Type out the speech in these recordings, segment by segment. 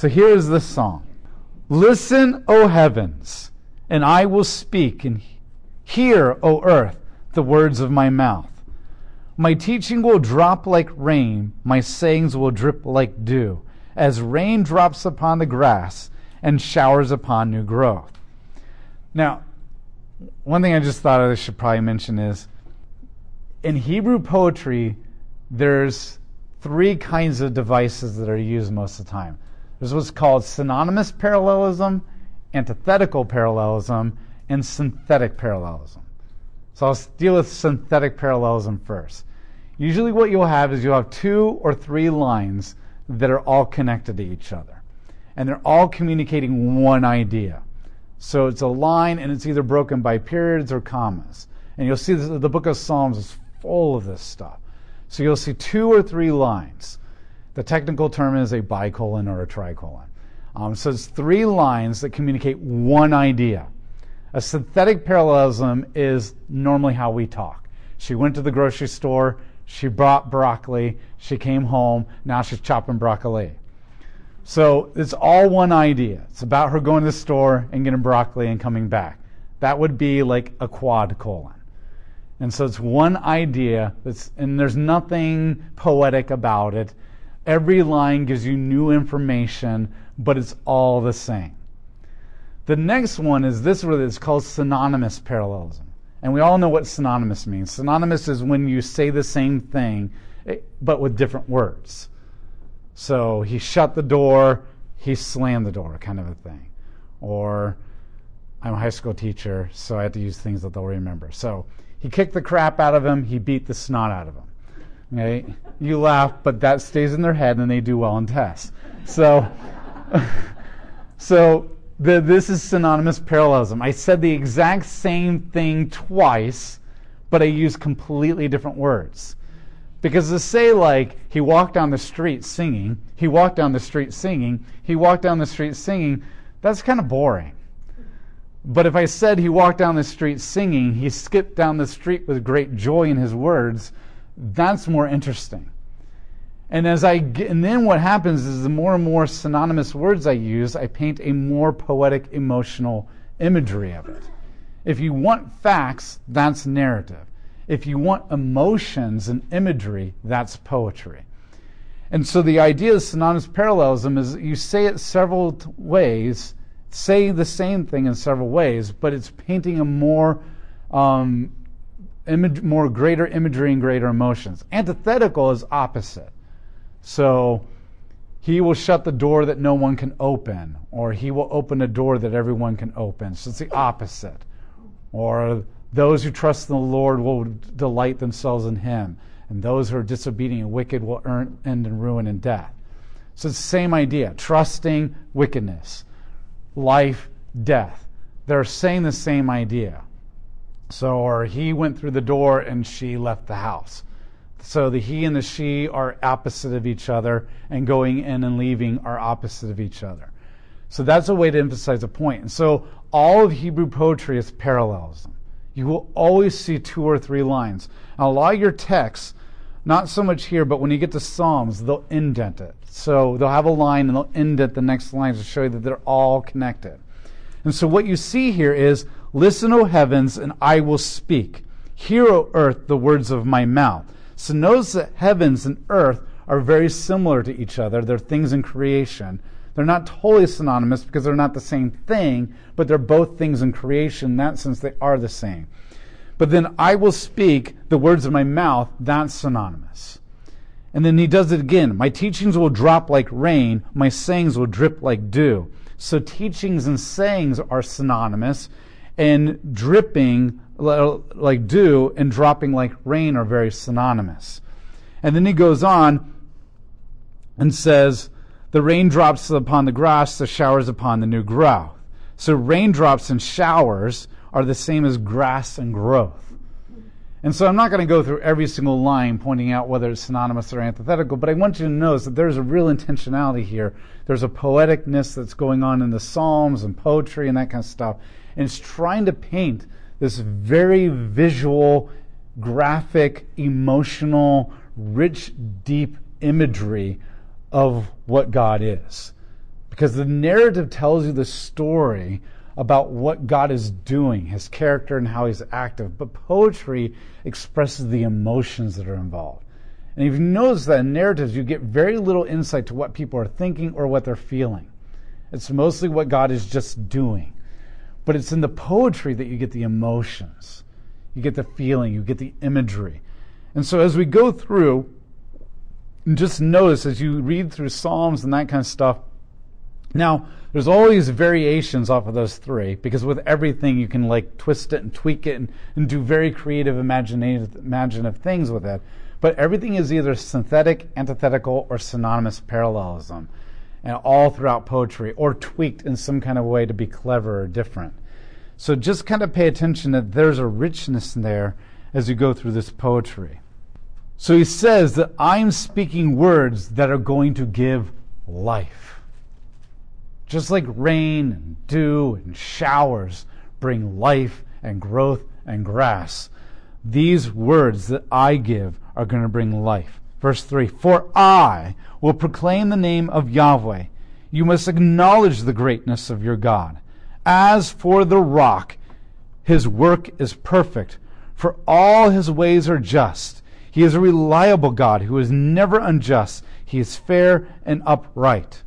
So here is the song Listen, O heavens, and I will speak, and hear, O earth, the words of my mouth. My teaching will drop like rain, my sayings will drip like dew, as rain drops upon the grass and showers upon new growth. Now, one thing I just thought I should probably mention is in Hebrew poetry, there's three kinds of devices that are used most of the time. There's what's called synonymous parallelism, antithetical parallelism, and synthetic parallelism. So I'll deal with synthetic parallelism first. Usually, what you'll have is you'll have two or three lines that are all connected to each other, and they're all communicating one idea. So it's a line, and it's either broken by periods or commas. And you'll see the book of Psalms is full of this stuff. So you'll see two or three lines. The technical term is a bicolon or a tricolon. Um, so it's three lines that communicate one idea. A synthetic parallelism is normally how we talk. She went to the grocery store, she bought broccoli, she came home, now she's chopping broccoli. So it's all one idea. It's about her going to the store and getting broccoli and coming back. That would be like a quad colon. And so it's one idea, that's, and there's nothing poetic about it. Every line gives you new information, but it's all the same. The next one is this where it's called synonymous parallelism. And we all know what synonymous means. Synonymous is when you say the same thing, eh, but with different words. So he shut the door, he slammed the door, kind of a thing. Or I'm a high school teacher, so I have to use things that they'll remember. So he kicked the crap out of him, he beat the snot out of him. Okay? You laugh, but that stays in their head and they do well in tests. So so the, this is synonymous parallelism. I said the exact same thing twice, but I used completely different words. Because to say, like, he walked down the street singing, he walked down the street singing, he walked down the street singing, that's kind of boring. But if I said he walked down the street singing, he skipped down the street with great joy in his words, that's more interesting. And as I get, and then what happens is the more and more synonymous words I use, I paint a more poetic emotional imagery of it. If you want facts, that's narrative. If you want emotions and imagery, that's poetry. And so the idea of synonymous parallelism is you say it several t- ways, say the same thing in several ways, but it's painting a more um, image, more greater imagery and greater emotions. Antithetical is opposite. So he will shut the door that no one can open, or he will open a door that everyone can open. So it's the opposite. Or those who trust in the Lord will delight themselves in him, and those who are disobedient and wicked will earn, end in ruin and death. So it's the same idea trusting wickedness, life, death. They're saying the same idea. So, or he went through the door and she left the house. So the he and the she are opposite of each other, and going in and leaving are opposite of each other. So that's a way to emphasize a point. And so all of Hebrew poetry is parallelism. You will always see two or three lines. A lot of your texts, not so much here, but when you get to Psalms, they'll indent it. So they'll have a line and they'll indent the next line to show you that they're all connected. And so what you see here is, Listen, O heavens, and I will speak. Hear, O earth, the words of my mouth. So notice that heavens and earth are very similar to each other. They're things in creation. They're not totally synonymous because they're not the same thing, but they're both things in creation. In that sense, they are the same. But then I will speak the words of my mouth, that's synonymous. And then he does it again. My teachings will drop like rain, my sayings will drip like dew. So teachings and sayings are synonymous, and dripping like dew and dropping like rain are very synonymous. And then he goes on and says, the rain drops upon the grass, the showers upon the new growth. So raindrops and showers are the same as grass and growth. And so I'm not going to go through every single line pointing out whether it's synonymous or antithetical, but I want you to notice that there's a real intentionality here. There's a poeticness that's going on in the Psalms and poetry and that kind of stuff. And it's trying to paint this very visual, graphic, emotional, rich, deep imagery of what God is. Because the narrative tells you the story about what God is doing, his character, and how he's active. But poetry expresses the emotions that are involved. And if you notice that in narratives, you get very little insight to what people are thinking or what they're feeling. It's mostly what God is just doing. But it's in the poetry that you get the emotions, you get the feeling, you get the imagery. And so as we go through, and just notice as you read through Psalms and that kind of stuff, now there's these variations off of those three because with everything you can like twist it and tweak it and, and do very creative imaginative, imaginative things with it. But everything is either synthetic, antithetical, or synonymous parallelism, and all throughout poetry, or tweaked in some kind of way to be clever or different. So just kind of pay attention that there's a richness in there as you go through this poetry. So he says that I'm speaking words that are going to give life. Just like rain and dew and showers bring life and growth and grass, these words that I give are going to bring life. Verse 3 For I will proclaim the name of Yahweh. You must acknowledge the greatness of your God. As for the rock, his work is perfect, for all his ways are just. He is a reliable God who is never unjust. He is fair and upright.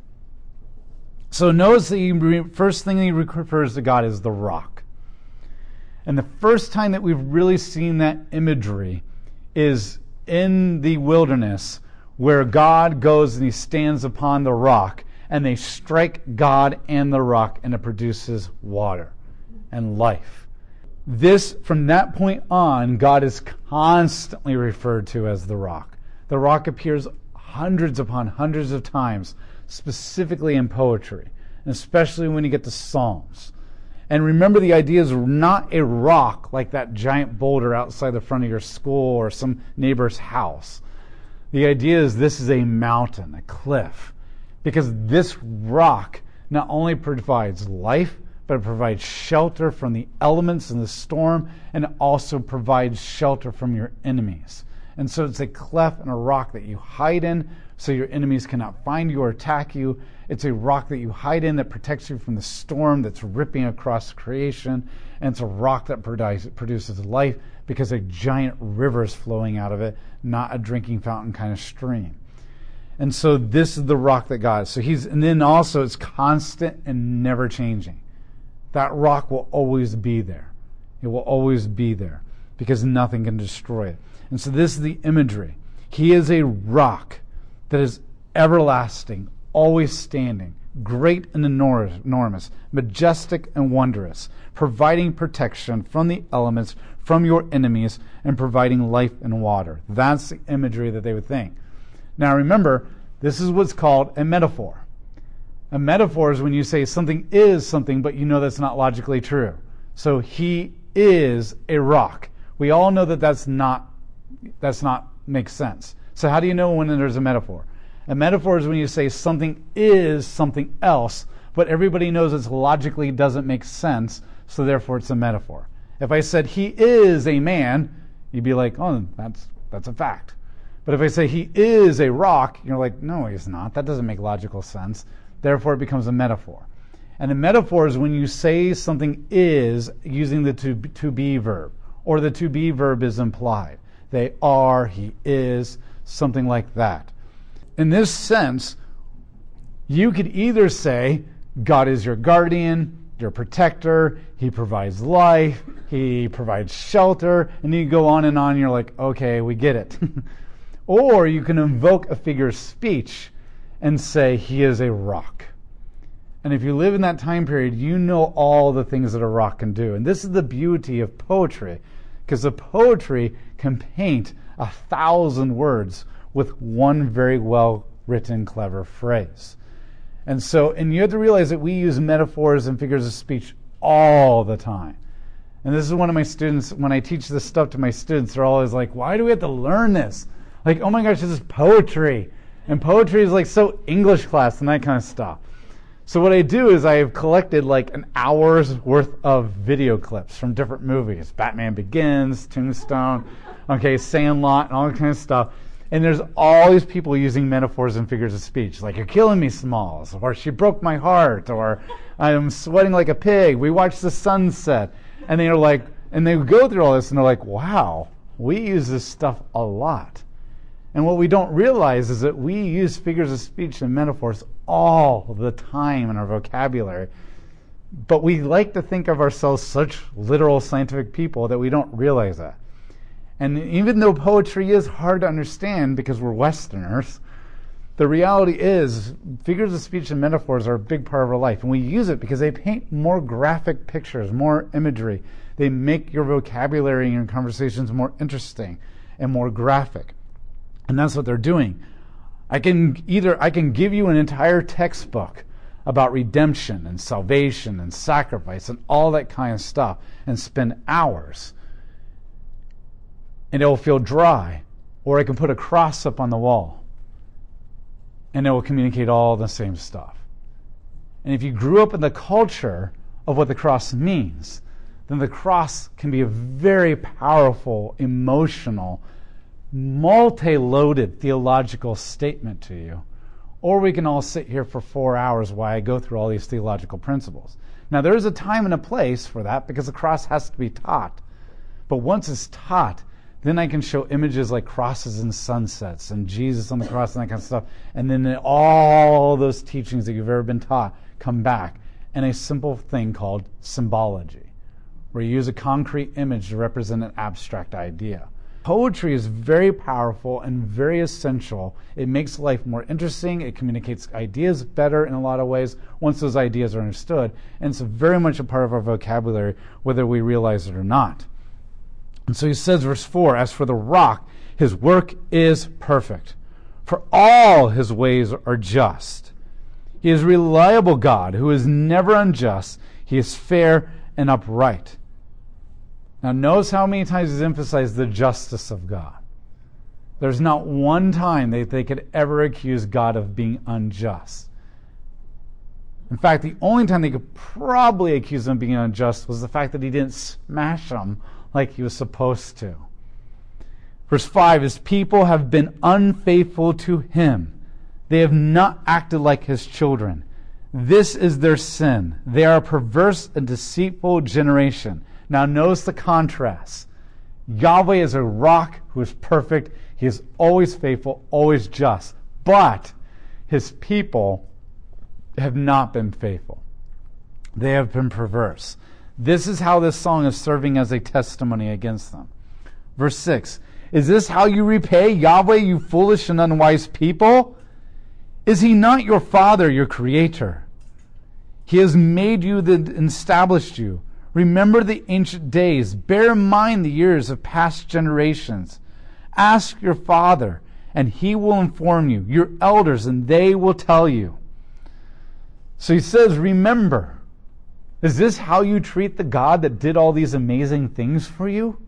So notice the first thing he refers to God is the rock. And the first time that we've really seen that imagery is in the wilderness where God goes and he stands upon the rock and they strike God and the rock and it produces water and life. This, from that point on, God is constantly referred to as the rock. The rock appears hundreds upon hundreds of times, specifically in poetry, and especially when you get to Psalms. And remember, the idea is not a rock like that giant boulder outside the front of your school or some neighbor's house. The idea is this is a mountain, a cliff, because this rock not only provides life, but it provides shelter from the elements and the storm, and it also provides shelter from your enemies. And so it's a cleft and a rock that you hide in so your enemies cannot find you or attack you. It's a rock that you hide in that protects you from the storm that's ripping across creation. And it's a rock that produces life because a giant river is flowing out of it, not a drinking fountain kind of stream. And so this is the rock that God is. So he's, and then also it's constant and never changing. That rock will always be there. It will always be there because nothing can destroy it. And so this is the imagery. He is a rock that is everlasting, always standing, great and enormous, majestic and wondrous, providing protection from the elements, from your enemies, and providing life and water. That's the imagery that they would think. Now remember, this is what's called a metaphor. A metaphor is when you say something is something, but you know that's not logically true. So he is a rock. We all know that that's not that's not makes sense. So how do you know when there's a metaphor? A metaphor is when you say something is something else, but everybody knows it logically doesn't make sense, so therefore it's a metaphor. If I said he is a man, you'd be like, oh, that's that's a fact. But if I say he is a rock, you're like, no, he's not. That doesn't make logical sense. Therefore, it becomes a metaphor. And a metaphor is when you say something is using the to, to be verb, or the to be verb is implied. They are, he is, something like that. In this sense, you could either say, God is your guardian, your protector, he provides life, he provides shelter, and you go on and on, you're like, okay, we get it. or you can invoke a figure of speech and say, he is a rock. And if you live in that time period, you know all the things that a rock can do. And this is the beauty of poetry, because the poetry can paint a thousand words with one very well written, clever phrase. And so, and you have to realize that we use metaphors and figures of speech all the time. And this is one of my students, when I teach this stuff to my students, they're always like, why do we have to learn this? Like, oh my gosh, this is poetry. And poetry is like so English class and that kind of stuff. So what I do is I have collected like an hour's worth of video clips from different movies. Batman Begins, Tombstone, okay, Sandlot, and all that kind of stuff. And there's all these people using metaphors and figures of speech, like "You're killing me, Smalls," or "She broke my heart," or "I'm sweating like a pig." We watched the sunset, and they're like, and they go through all this, and they're like, "Wow, we use this stuff a lot." And what we don't realize is that we use figures of speech and metaphors all the time in our vocabulary. But we like to think of ourselves such literal scientific people that we don't realize that. And even though poetry is hard to understand because we're Westerners, the reality is figures of speech and metaphors are a big part of our life. And we use it because they paint more graphic pictures, more imagery. They make your vocabulary and your conversations more interesting and more graphic. And that's what they're doing. I can either I can give you an entire textbook about redemption and salvation and sacrifice and all that kind of stuff and spend hours and it will feel dry or I can put a cross up on the wall and it will communicate all the same stuff. And if you grew up in the culture of what the cross means, then the cross can be a very powerful, emotional, multi loaded theological statement to you. Or we can all sit here for four hours while I go through all these theological principles. Now, there is a time and a place for that because the cross has to be taught. But once it's taught, then I can show images like crosses and sunsets and Jesus on the cross and that kind of stuff. And then all those teachings that you've ever been taught come back in a simple thing called symbology, where you use a concrete image to represent an abstract idea. Poetry is very powerful and very essential. It makes life more interesting. It communicates ideas better in a lot of ways once those ideas are understood. And it's very much a part of our vocabulary, whether we realize it or not. And so he says, verse 4 As for the rock, his work is perfect, for all his ways are just. He is reliable God who is never unjust. He is fair and upright. Now, notice how many times he's emphasized the justice of God. There's not one time that they could ever accuse God of being unjust. In fact, the only time they could probably accuse him of being unjust was the fact that he didn't smash them like he was supposed to. Verse 5 His people have been unfaithful to him, they have not acted like his children. This is their sin. They are a perverse and deceitful generation. Now, notice the contrast. Yahweh is a rock who is perfect. He is always faithful, always just. But his people have not been faithful. They have been perverse. This is how this song is serving as a testimony against them. Verse 6 Is this how you repay Yahweh, you foolish and unwise people? Is he not your father, your creator? He has made you and established you. Remember the ancient days. Bear in mind the years of past generations. Ask your father, and he will inform you, your elders, and they will tell you. So he says, Remember. Is this how you treat the God that did all these amazing things for you?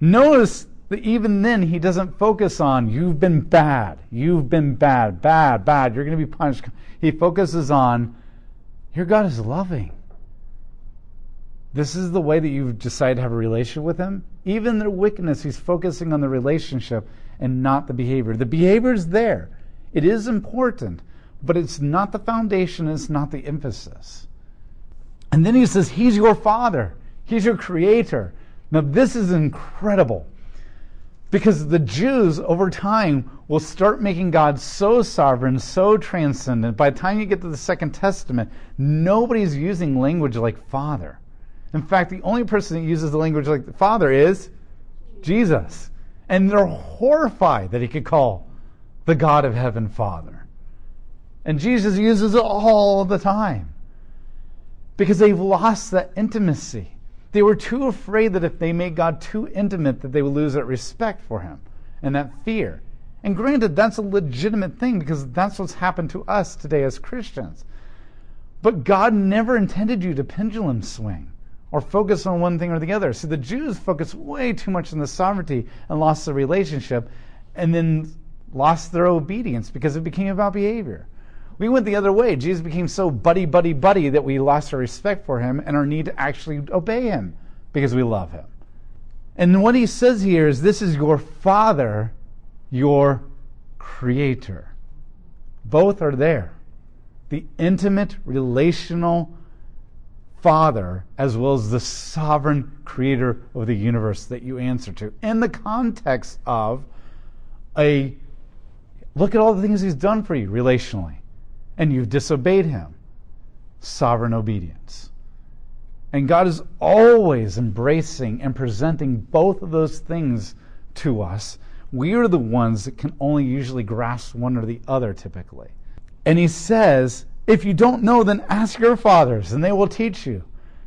Notice that even then he doesn't focus on, you've been bad, you've been bad, bad, bad, you're going to be punished. He focuses on, your God is loving this is the way that you've decided to have a relationship with him, even their wickedness, he's focusing on the relationship and not the behavior. The behavior is there. It is important, but it's not the foundation, it's not the emphasis. And then he says, He's your father, He's your creator. Now, this is incredible because the Jews over time will start making God so sovereign, so transcendent. By the time you get to the Second Testament, nobody's using language like father. In fact, the only person that uses the language like the Father is Jesus. And they're horrified that he could call the God of heaven Father. And Jesus uses it all the time because they've lost that intimacy. They were too afraid that if they made God too intimate that they would lose that respect for him and that fear. And granted, that's a legitimate thing because that's what's happened to us today as Christians. But God never intended you to pendulum swing or focus on one thing or the other. So the Jews focused way too much on the sovereignty and lost the relationship and then lost their obedience because it became about behavior. We went the other way. Jesus became so buddy, buddy, buddy that we lost our respect for him and our need to actually obey him because we love him. And what he says here is this is your father, your creator. Both are there. The intimate relational Father, as well as the sovereign creator of the universe that you answer to, in the context of a look at all the things He's done for you relationally, and you've disobeyed Him. Sovereign obedience. And God is always embracing and presenting both of those things to us. We are the ones that can only usually grasp one or the other typically. And He says, if you don't know, then ask your fathers, and they will teach you.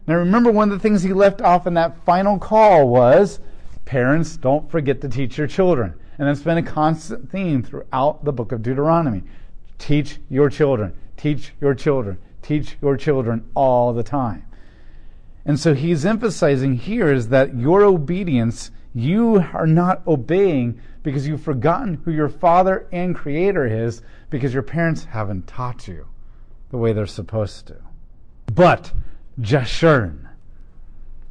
Now, remember, one of the things he left off in that final call was parents, don't forget to teach your children. And that's been a constant theme throughout the book of Deuteronomy. Teach your children, teach your children, teach your children all the time. And so he's emphasizing here is that your obedience, you are not obeying because you've forgotten who your father and creator is because your parents haven't taught you the way they're supposed to. But Jeshurun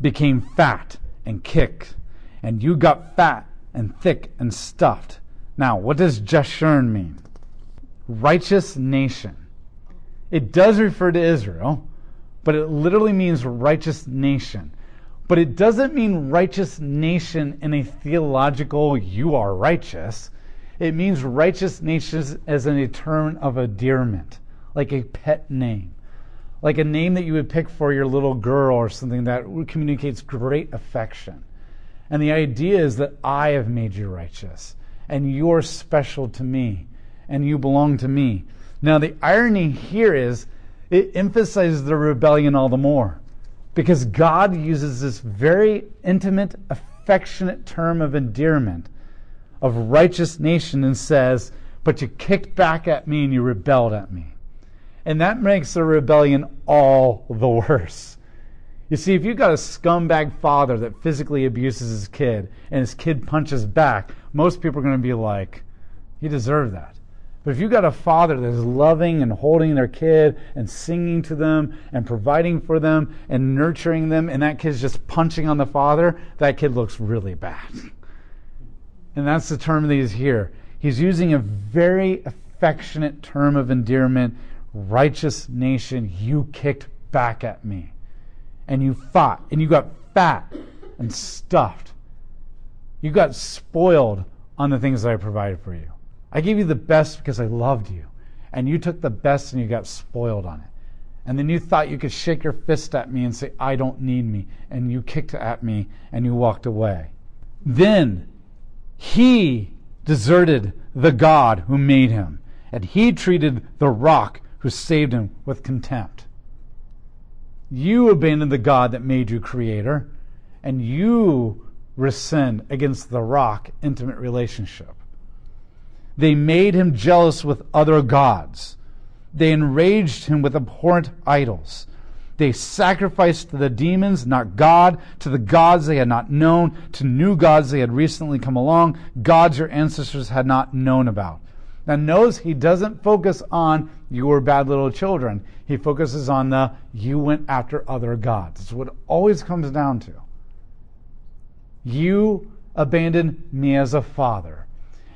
became fat and kicked, and you got fat and thick and stuffed. Now, what does Jeshurun mean? Righteous nation. It does refer to Israel, but it literally means righteous nation. But it doesn't mean righteous nation in a theological, you are righteous. It means righteous nation as in a term of endearment like a pet name, like a name that you would pick for your little girl or something that communicates great affection. And the idea is that I have made you righteous, and you're special to me, and you belong to me. Now, the irony here is it emphasizes the rebellion all the more because God uses this very intimate, affectionate term of endearment of righteous nation and says, But you kicked back at me and you rebelled at me. And that makes the rebellion all the worse. You see, if you've got a scumbag father that physically abuses his kid and his kid punches back, most people are going to be like, he deserved that. But if you've got a father that is loving and holding their kid and singing to them and providing for them and nurturing them, and that kid's just punching on the father, that kid looks really bad. And that's the term that he's here. He's using a very affectionate term of endearment righteous nation, you kicked back at me. And you fought, and you got fat and stuffed. You got spoiled on the things that I provided for you. I gave you the best because I loved you. And you took the best and you got spoiled on it. And then you thought you could shake your fist at me and say, I don't need me. And you kicked at me and you walked away. Then he deserted the God who made him. And he treated the rock who saved him with contempt. You abandoned the God that made you creator, and you rescind against the rock intimate relationship. They made him jealous with other gods. They enraged him with abhorrent idols. They sacrificed to the demons, not God, to the gods they had not known, to new gods they had recently come along, gods your ancestors had not known about. Now, notice he doesn't focus on you were bad little children. He focuses on the you went after other gods. It's what it always comes down to. You abandoned me as a father,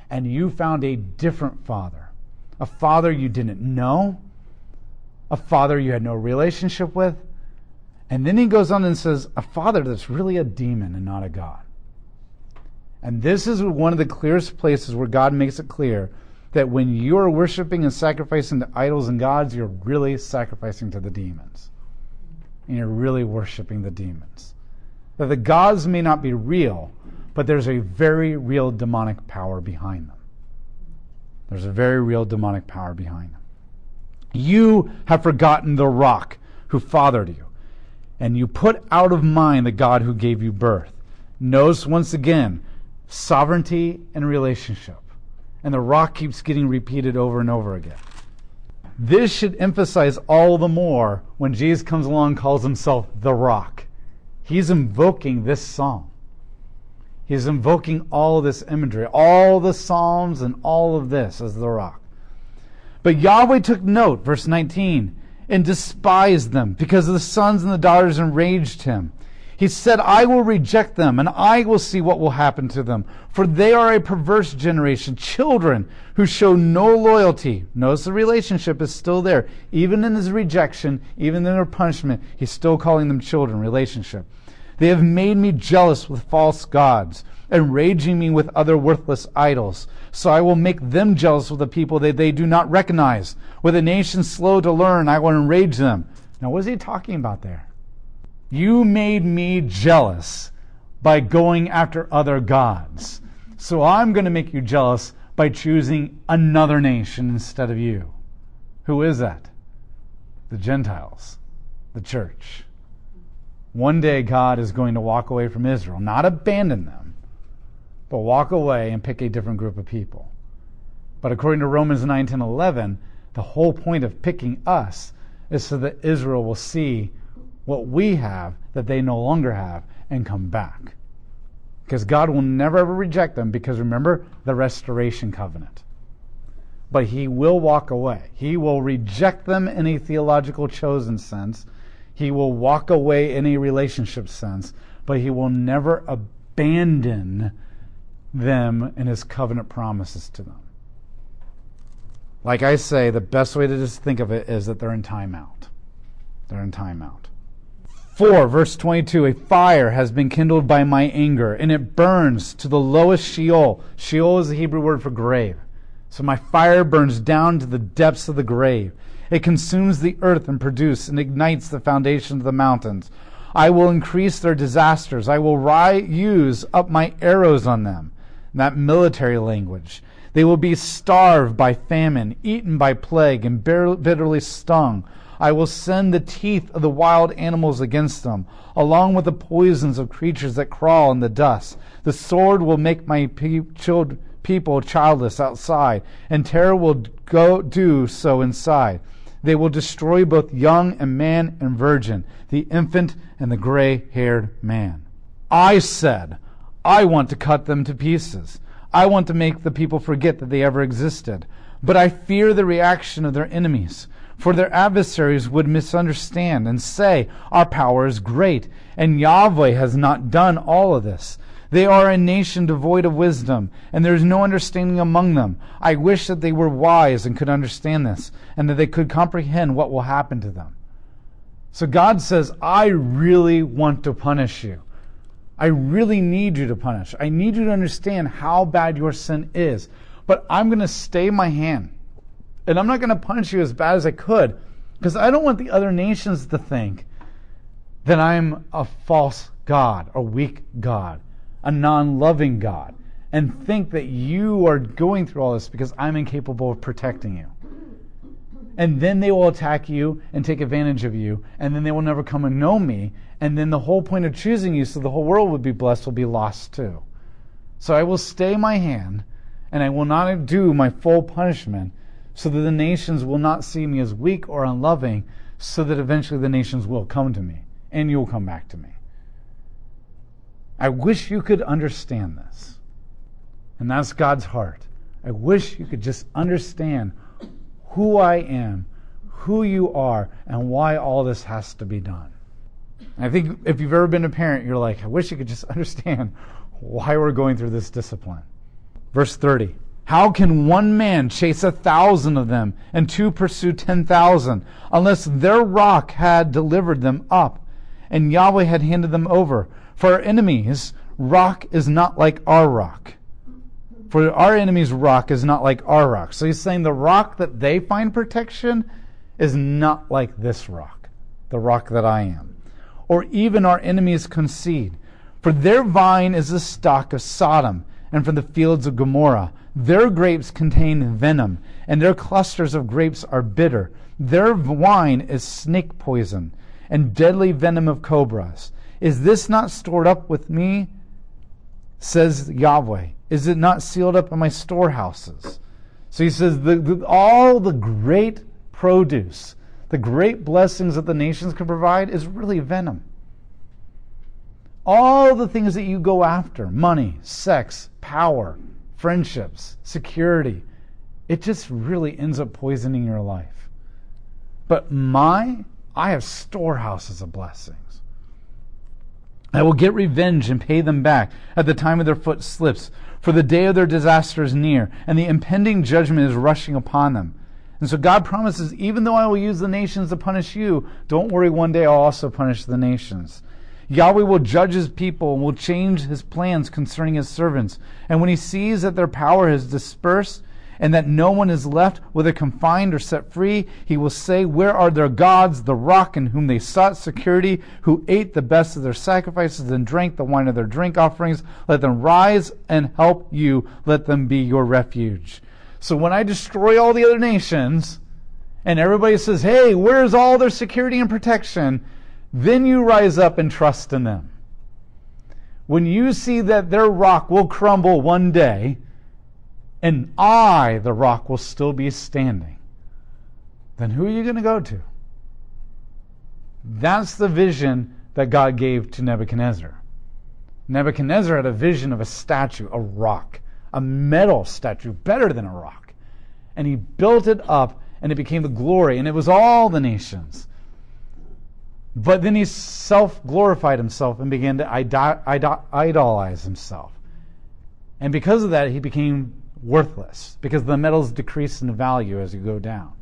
and you found a different father. A father you didn't know, a father you had no relationship with. And then he goes on and says, a father that's really a demon and not a God. And this is one of the clearest places where God makes it clear that when you're worshiping and sacrificing to idols and gods, you're really sacrificing to the demons. And you're really worshiping the demons. That the gods may not be real, but there's a very real demonic power behind them. There's a very real demonic power behind them. You have forgotten the rock who fathered you, and you put out of mind the God who gave you birth. Notice once again sovereignty and relationship. And the rock keeps getting repeated over and over again. This should emphasize all the more when Jesus comes along calls himself the rock. He's invoking this psalm. He's invoking all this imagery, all the psalms and all of this as the rock. But Yahweh took note, verse 19, and despised them because the sons and the daughters enraged him. He said, I will reject them and I will see what will happen to them. For they are a perverse generation, children who show no loyalty. Notice the relationship is still there. Even in his rejection, even in their punishment, he's still calling them children, relationship. They have made me jealous with false gods, enraging me with other worthless idols. So I will make them jealous with a people that they do not recognize. With a nation slow to learn, I will enrage them. Now, what is he talking about there? You made me jealous by going after other gods. So I'm going to make you jealous by choosing another nation instead of you. Who is that? The Gentiles, the church. One day God is going to walk away from Israel, not abandon them, but walk away and pick a different group of people. But according to Romans 9, 10, 11, the whole point of picking us is so that Israel will see what we have that they no longer have and come back. Because God will never ever reject them because remember the restoration covenant. But he will walk away. He will reject them in a theological chosen sense. He will walk away in a relationship sense, but he will never abandon them in his covenant promises to them. Like I say, the best way to just think of it is that they're in timeout. They're in timeout. 4, verse 22 A fire has been kindled by my anger, and it burns to the lowest Sheol. Sheol is the Hebrew word for grave. So my fire burns down to the depths of the grave. It consumes the earth and produces and ignites the foundation of the mountains. I will increase their disasters. I will ri- use up my arrows on them. That military language. They will be starved by famine, eaten by plague, and bitterly stung. I will send the teeth of the wild animals against them, along with the poisons of creatures that crawl in the dust. The sword will make my people childless outside, and terror will go do so inside. They will destroy both young and man and virgin, the infant and the gray haired man. I said, I want to cut them to pieces. I want to make the people forget that they ever existed. But I fear the reaction of their enemies. For their adversaries would misunderstand and say, Our power is great, and Yahweh has not done all of this. They are a nation devoid of wisdom, and there is no understanding among them. I wish that they were wise and could understand this, and that they could comprehend what will happen to them. So God says, I really want to punish you. I really need you to punish. I need you to understand how bad your sin is. But I'm going to stay my hand. And I'm not going to punish you as bad as I could because I don't want the other nations to think that I'm a false God, a weak God, a non loving God, and think that you are going through all this because I'm incapable of protecting you. And then they will attack you and take advantage of you, and then they will never come and know me. And then the whole point of choosing you so the whole world would be blessed will be lost too. So I will stay my hand, and I will not do my full punishment so that the nations will not see me as weak or unloving, so that eventually the nations will come to me and you'll come back to me. I wish you could understand this. And that's God's heart. I wish you could just understand who I am, who you are, and why all this has to be done. I think if you've ever been a parent, you're like, I wish you could just understand why we're going through this discipline. Verse 30. How can one man chase a thousand of them and two pursue ten thousand unless their rock had delivered them up and Yahweh had handed them over? For our enemies, rock is not like our rock. For our enemies' rock is not like our rock. So he's saying the rock that they find protection is not like this rock, the rock that I am. Or even our enemies concede. For their vine is the stock of Sodom and from the fields of Gomorrah. Their grapes contain venom, and their clusters of grapes are bitter. Their wine is snake poison, and deadly venom of cobras. Is this not stored up with me? Says Yahweh. Is it not sealed up in my storehouses? So he says, the, the, all the great produce, the great blessings that the nations can provide is really venom. All the things that you go after money, sex, power, friendships, security it just really ends up poisoning your life. But my, I have storehouses of blessings. I will get revenge and pay them back at the time of their foot slips, for the day of their disaster is near, and the impending judgment is rushing upon them. And so God promises, even though I will use the nations to punish you, don't worry, one day I'll also punish the nations. Yahweh will judge his people and will change his plans concerning his servants. And when he sees that their power has dispersed, and that no one is left, whether confined or set free, he will say, Where are their gods, the rock in whom they sought security, who ate the best of their sacrifices and drank the wine of their drink offerings? Let them rise and help you. Let them be your refuge. So when I destroy all the other nations, and everybody says, Hey, where's all their security and protection? Then you rise up and trust in them. When you see that their rock will crumble one day, and I, the rock, will still be standing, then who are you going to go to? That's the vision that God gave to Nebuchadnezzar. Nebuchadnezzar had a vision of a statue, a rock, a metal statue, better than a rock. And he built it up, and it became the glory, and it was all the nations. But then he self glorified himself and began to idolize himself. And because of that, he became worthless because the metals decrease in value as you go down.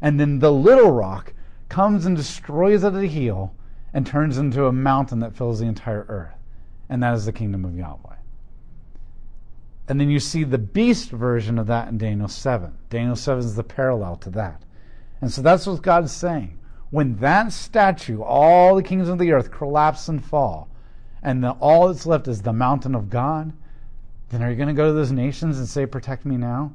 And then the little rock comes and destroys it at the heel and turns into a mountain that fills the entire earth. And that is the kingdom of Yahweh. And then you see the beast version of that in Daniel 7. Daniel 7 is the parallel to that. And so that's what God's saying. When that statue, all the kings of the earth collapse and fall, and the, all that's left is the mountain of God, then are you going to go to those nations and say, Protect me now?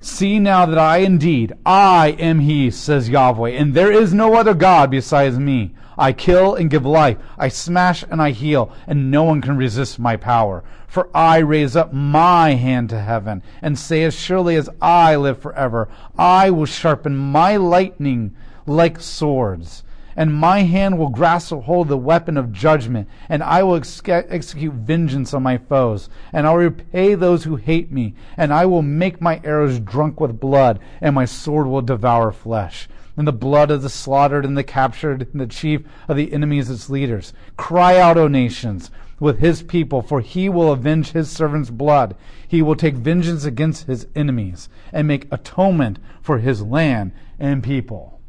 See now that I indeed, I am He, says Yahweh, and there is no other God besides me. I kill and give life. I smash and I heal, and no one can resist my power. For I raise up my hand to heaven, and say, As surely as I live forever, I will sharpen my lightning like swords and my hand will grasp hold the weapon of judgment, and I will ex- execute vengeance on my foes, and I'll repay those who hate me, and I will make my arrows drunk with blood, and my sword will devour flesh. And the blood of the slaughtered and the captured, and the chief of the enemies its leaders. Cry out, O nations, with his people, for he will avenge his servant's blood. He will take vengeance against his enemies, and make atonement for his land and people.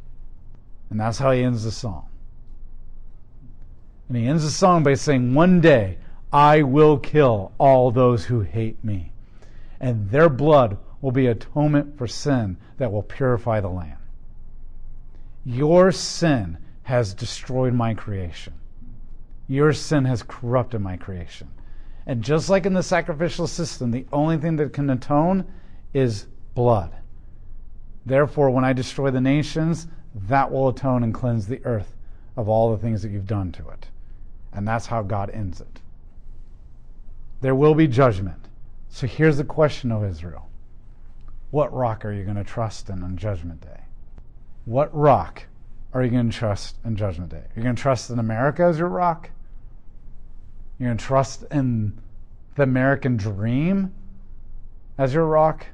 And that's how he ends the song. And he ends the song by saying, One day I will kill all those who hate me, and their blood will be atonement for sin that will purify the land. Your sin has destroyed my creation. Your sin has corrupted my creation. And just like in the sacrificial system, the only thing that can atone is blood. Therefore, when I destroy the nations, that will atone and cleanse the earth of all the things that you've done to it. And that's how God ends it. There will be judgment. So here's the question, O Israel What rock are you going to trust in on Judgment Day? What rock are you going to trust in Judgment Day? Are you going to trust in America as your rock? You're going to trust in the American dream as your rock?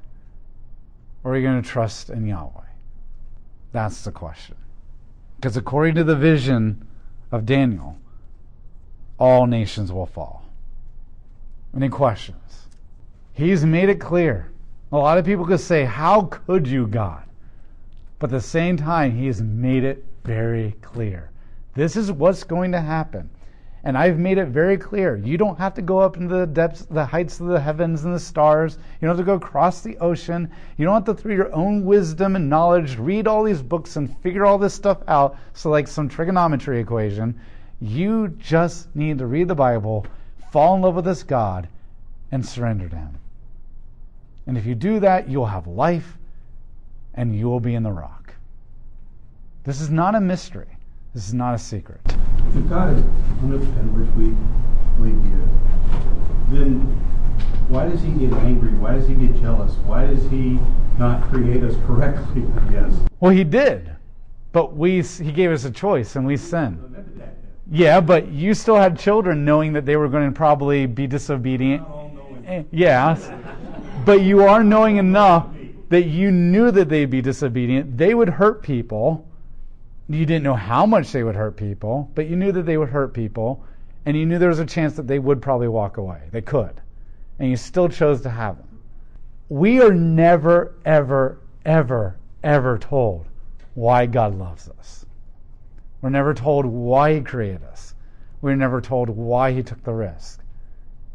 Or are you going to trust in Yahweh? That's the question. Because according to the vision of Daniel, all nations will fall. Any questions? He's made it clear. A lot of people could say, How could you, God? But at the same time, He has made it very clear. This is what's going to happen. And I've made it very clear. You don't have to go up into the depths, the heights of the heavens and the stars. You don't have to go across the ocean. You don't have to, through your own wisdom and knowledge, read all these books and figure all this stuff out. So, like some trigonometry equation, you just need to read the Bible, fall in love with this God, and surrender to Him. And if you do that, you'll have life and you will be in the rock. This is not a mystery. This is not a secret. If God is omnipotent, which we believe He is, then why does He get angry? Why does He get jealous? Why does He not create us correctly? I guess. Well, He did, but we He gave us a choice, and we sinned. Yeah, but you still had children knowing that they were going to probably be disobedient. Eh, yeah, but you are knowing enough that you knew that they'd be disobedient. They would hurt people you didn't know how much they would hurt people, but you knew that they would hurt people. And you knew there was a chance that they would probably walk away. They could. And you still chose to have them. We are never, ever, ever, ever told why God loves us. We're never told why He created us. We're never told why He took the risk.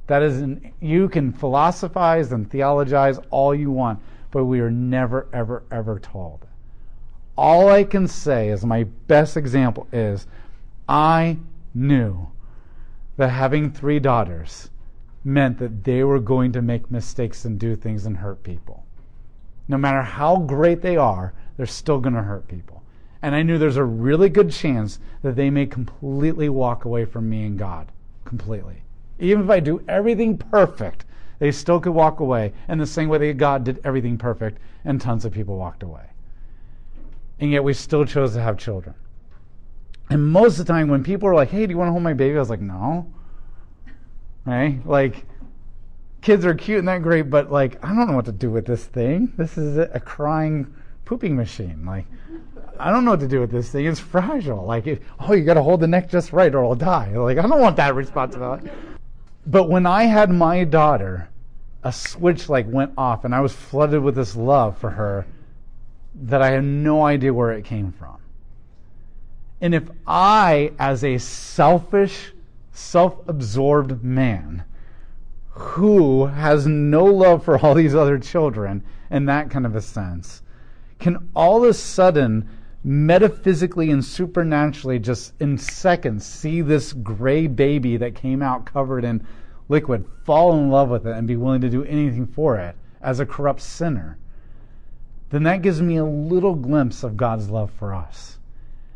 That is, an, you can philosophize and theologize all you want, but we are never, ever, ever told. All I can say is my best example is I knew that having three daughters meant that they were going to make mistakes and do things and hurt people. No matter how great they are, they're still going to hurt people. And I knew there's a really good chance that they may completely walk away from me and God. Completely. Even if I do everything perfect, they still could walk away And the same way that God did everything perfect and tons of people walked away. And yet we still chose to have children. And most of the time when people are like, hey, do you want to hold my baby? I was like, no. Right? Like, kids are cute and that great, but like, I don't know what to do with this thing. This is a crying pooping machine. Like, I don't know what to do with this thing. It's fragile. Like, oh, you got to hold the neck just right or it'll die. Like, I don't want that responsibility. But when I had my daughter, a switch like went off, and I was flooded with this love for her that I have no idea where it came from. And if I, as a selfish, self absorbed man who has no love for all these other children in that kind of a sense, can all of a sudden metaphysically and supernaturally just in seconds see this gray baby that came out covered in liquid fall in love with it and be willing to do anything for it as a corrupt sinner, then that gives me a little glimpse of God's love for us.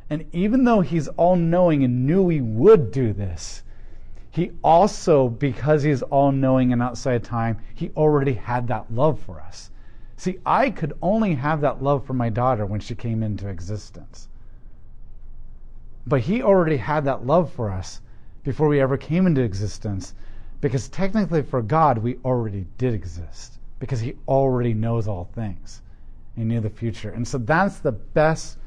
And even though He's all knowing and knew we would do this, He also, because He's all knowing and outside time, He already had that love for us. See, I could only have that love for my daughter when she came into existence. But He already had that love for us before we ever came into existence because technically for God, we already did exist because He already knows all things. He knew the future. And so that's the best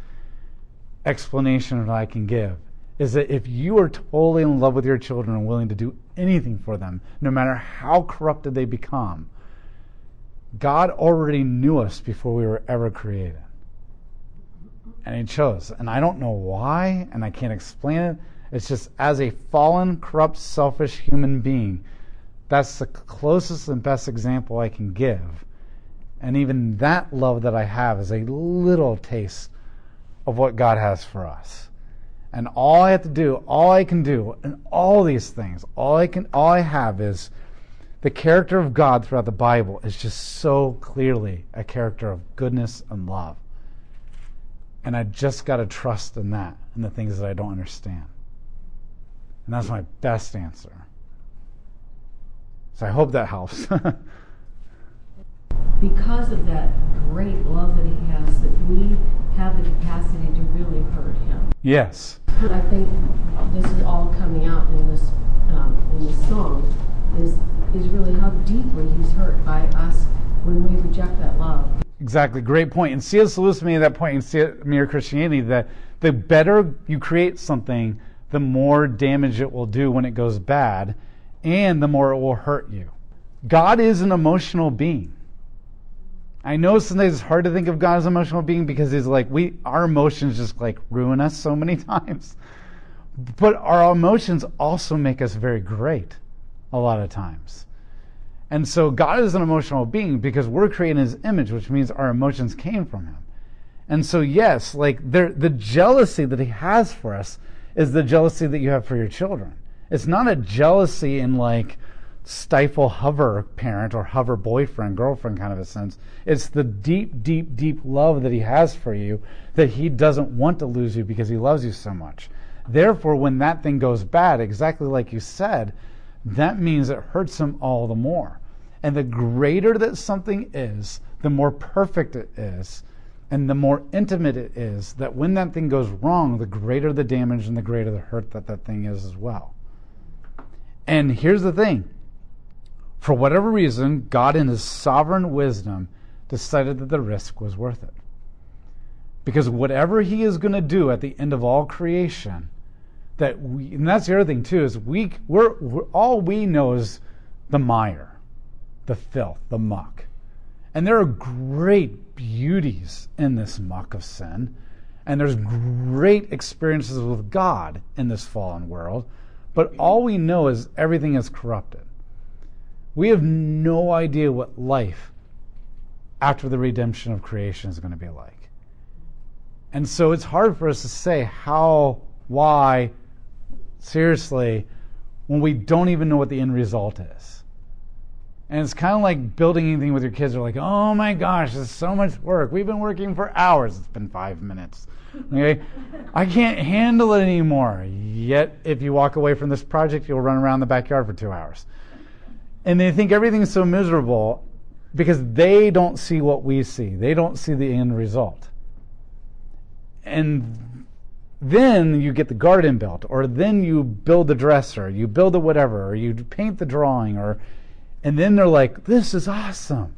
explanation that I can give is that if you are totally in love with your children and willing to do anything for them, no matter how corrupted they become, God already knew us before we were ever created. And He chose. And I don't know why, and I can't explain it. It's just as a fallen, corrupt, selfish human being, that's the closest and best example I can give. And even that love that I have is a little taste of what God has for us. And all I have to do, all I can do, and all these things, all I can all I have is the character of God throughout the Bible is just so clearly a character of goodness and love. And I just got to trust in that and the things that I don't understand. And that's my best answer. So I hope that helps. because of that great love that he has, that we have the capacity to really hurt him. Yes. I think this is all coming out in this um, in this song is is really how deeply he's hurt by us when we reject that love. Exactly, great point. And C.S. Lewis made that point in Mere Christianity that the better you create something, the more damage it will do when it goes bad, and the more it will hurt you. God is an emotional being. I know sometimes it's hard to think of God as an emotional being because he's like we our emotions just like ruin us so many times. But our emotions also make us very great a lot of times. And so God is an emotional being because we're created in his image, which means our emotions came from him. And so, yes, like the jealousy that he has for us is the jealousy that you have for your children. It's not a jealousy in like stifle hover parent or hover boyfriend, girlfriend kind of a sense. It's the deep, deep, deep love that he has for you that he doesn't want to lose you because he loves you so much. Therefore, when that thing goes bad, exactly like you said, that means it hurts him all the more. And the greater that something is, the more perfect it is, and the more intimate it is, that when that thing goes wrong, the greater the damage and the greater the hurt that that thing is as well. And here's the thing for whatever reason, God, in His sovereign wisdom, decided that the risk was worth it. Because whatever He is going to do at the end of all creation, that we, and that's the other thing too, is we, we're, we're all we know is the mire, the filth, the muck. And there are great beauties in this muck of sin. And there's great experiences with God in this fallen world. But all we know is everything is corrupted. We have no idea what life after the redemption of creation is going to be like. And so it's hard for us to say how, why, seriously, when we don't even know what the end result is. And it's kind of like building anything with your kids. They're like, oh my gosh, is so much work. We've been working for hours. It's been five minutes. Okay? I can't handle it anymore. Yet, if you walk away from this project, you'll run around the backyard for two hours. And they think everything's so miserable because they don't see what we see. They don't see the end result. And then you get the garden built, or then you build the dresser, you build the whatever, or you paint the drawing, or and then they're like, this is awesome.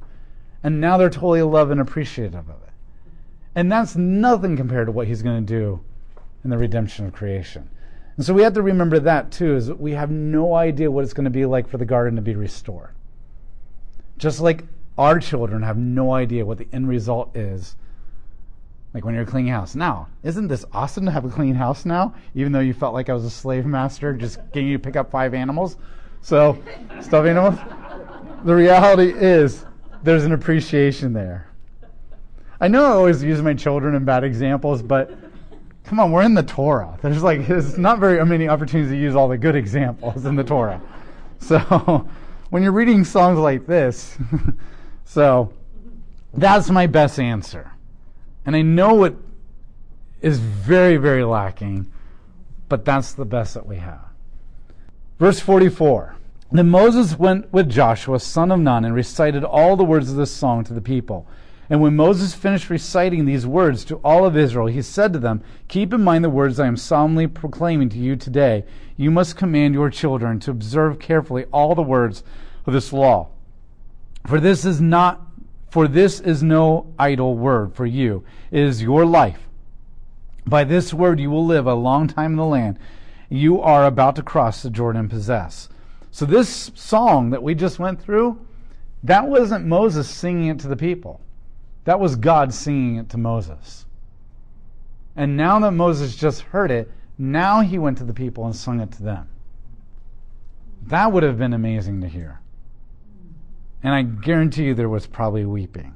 And now they're totally love and appreciative of it. And that's nothing compared to what he's going to do in the redemption of creation. And so we have to remember that too, is that we have no idea what it's going to be like for the garden to be restored. Just like our children have no idea what the end result is, like when you're cleaning house. Now, isn't this awesome to have a clean house now, even though you felt like I was a slave master just getting you to pick up five animals? So, stuffed animals? The reality is there's an appreciation there. I know I always use my children in bad examples, but come on, we're in the Torah. There's like there's not very many opportunities to use all the good examples in the Torah. So when you're reading songs like this, so that's my best answer. And I know it is very, very lacking, but that's the best that we have. Verse 44. Then Moses went with Joshua, son of Nun, and recited all the words of this song to the people. And when Moses finished reciting these words to all of Israel, he said to them, Keep in mind the words I am solemnly proclaiming to you today. You must command your children to observe carefully all the words of this law. For this is not for this is no idle word for you. It is your life. By this word you will live a long time in the land you are about to cross the Jordan and possess. So this song that we just went through, that wasn't Moses singing it to the people. That was God singing it to Moses. And now that Moses just heard it, now he went to the people and sung it to them. That would have been amazing to hear. And I guarantee you there was probably weeping.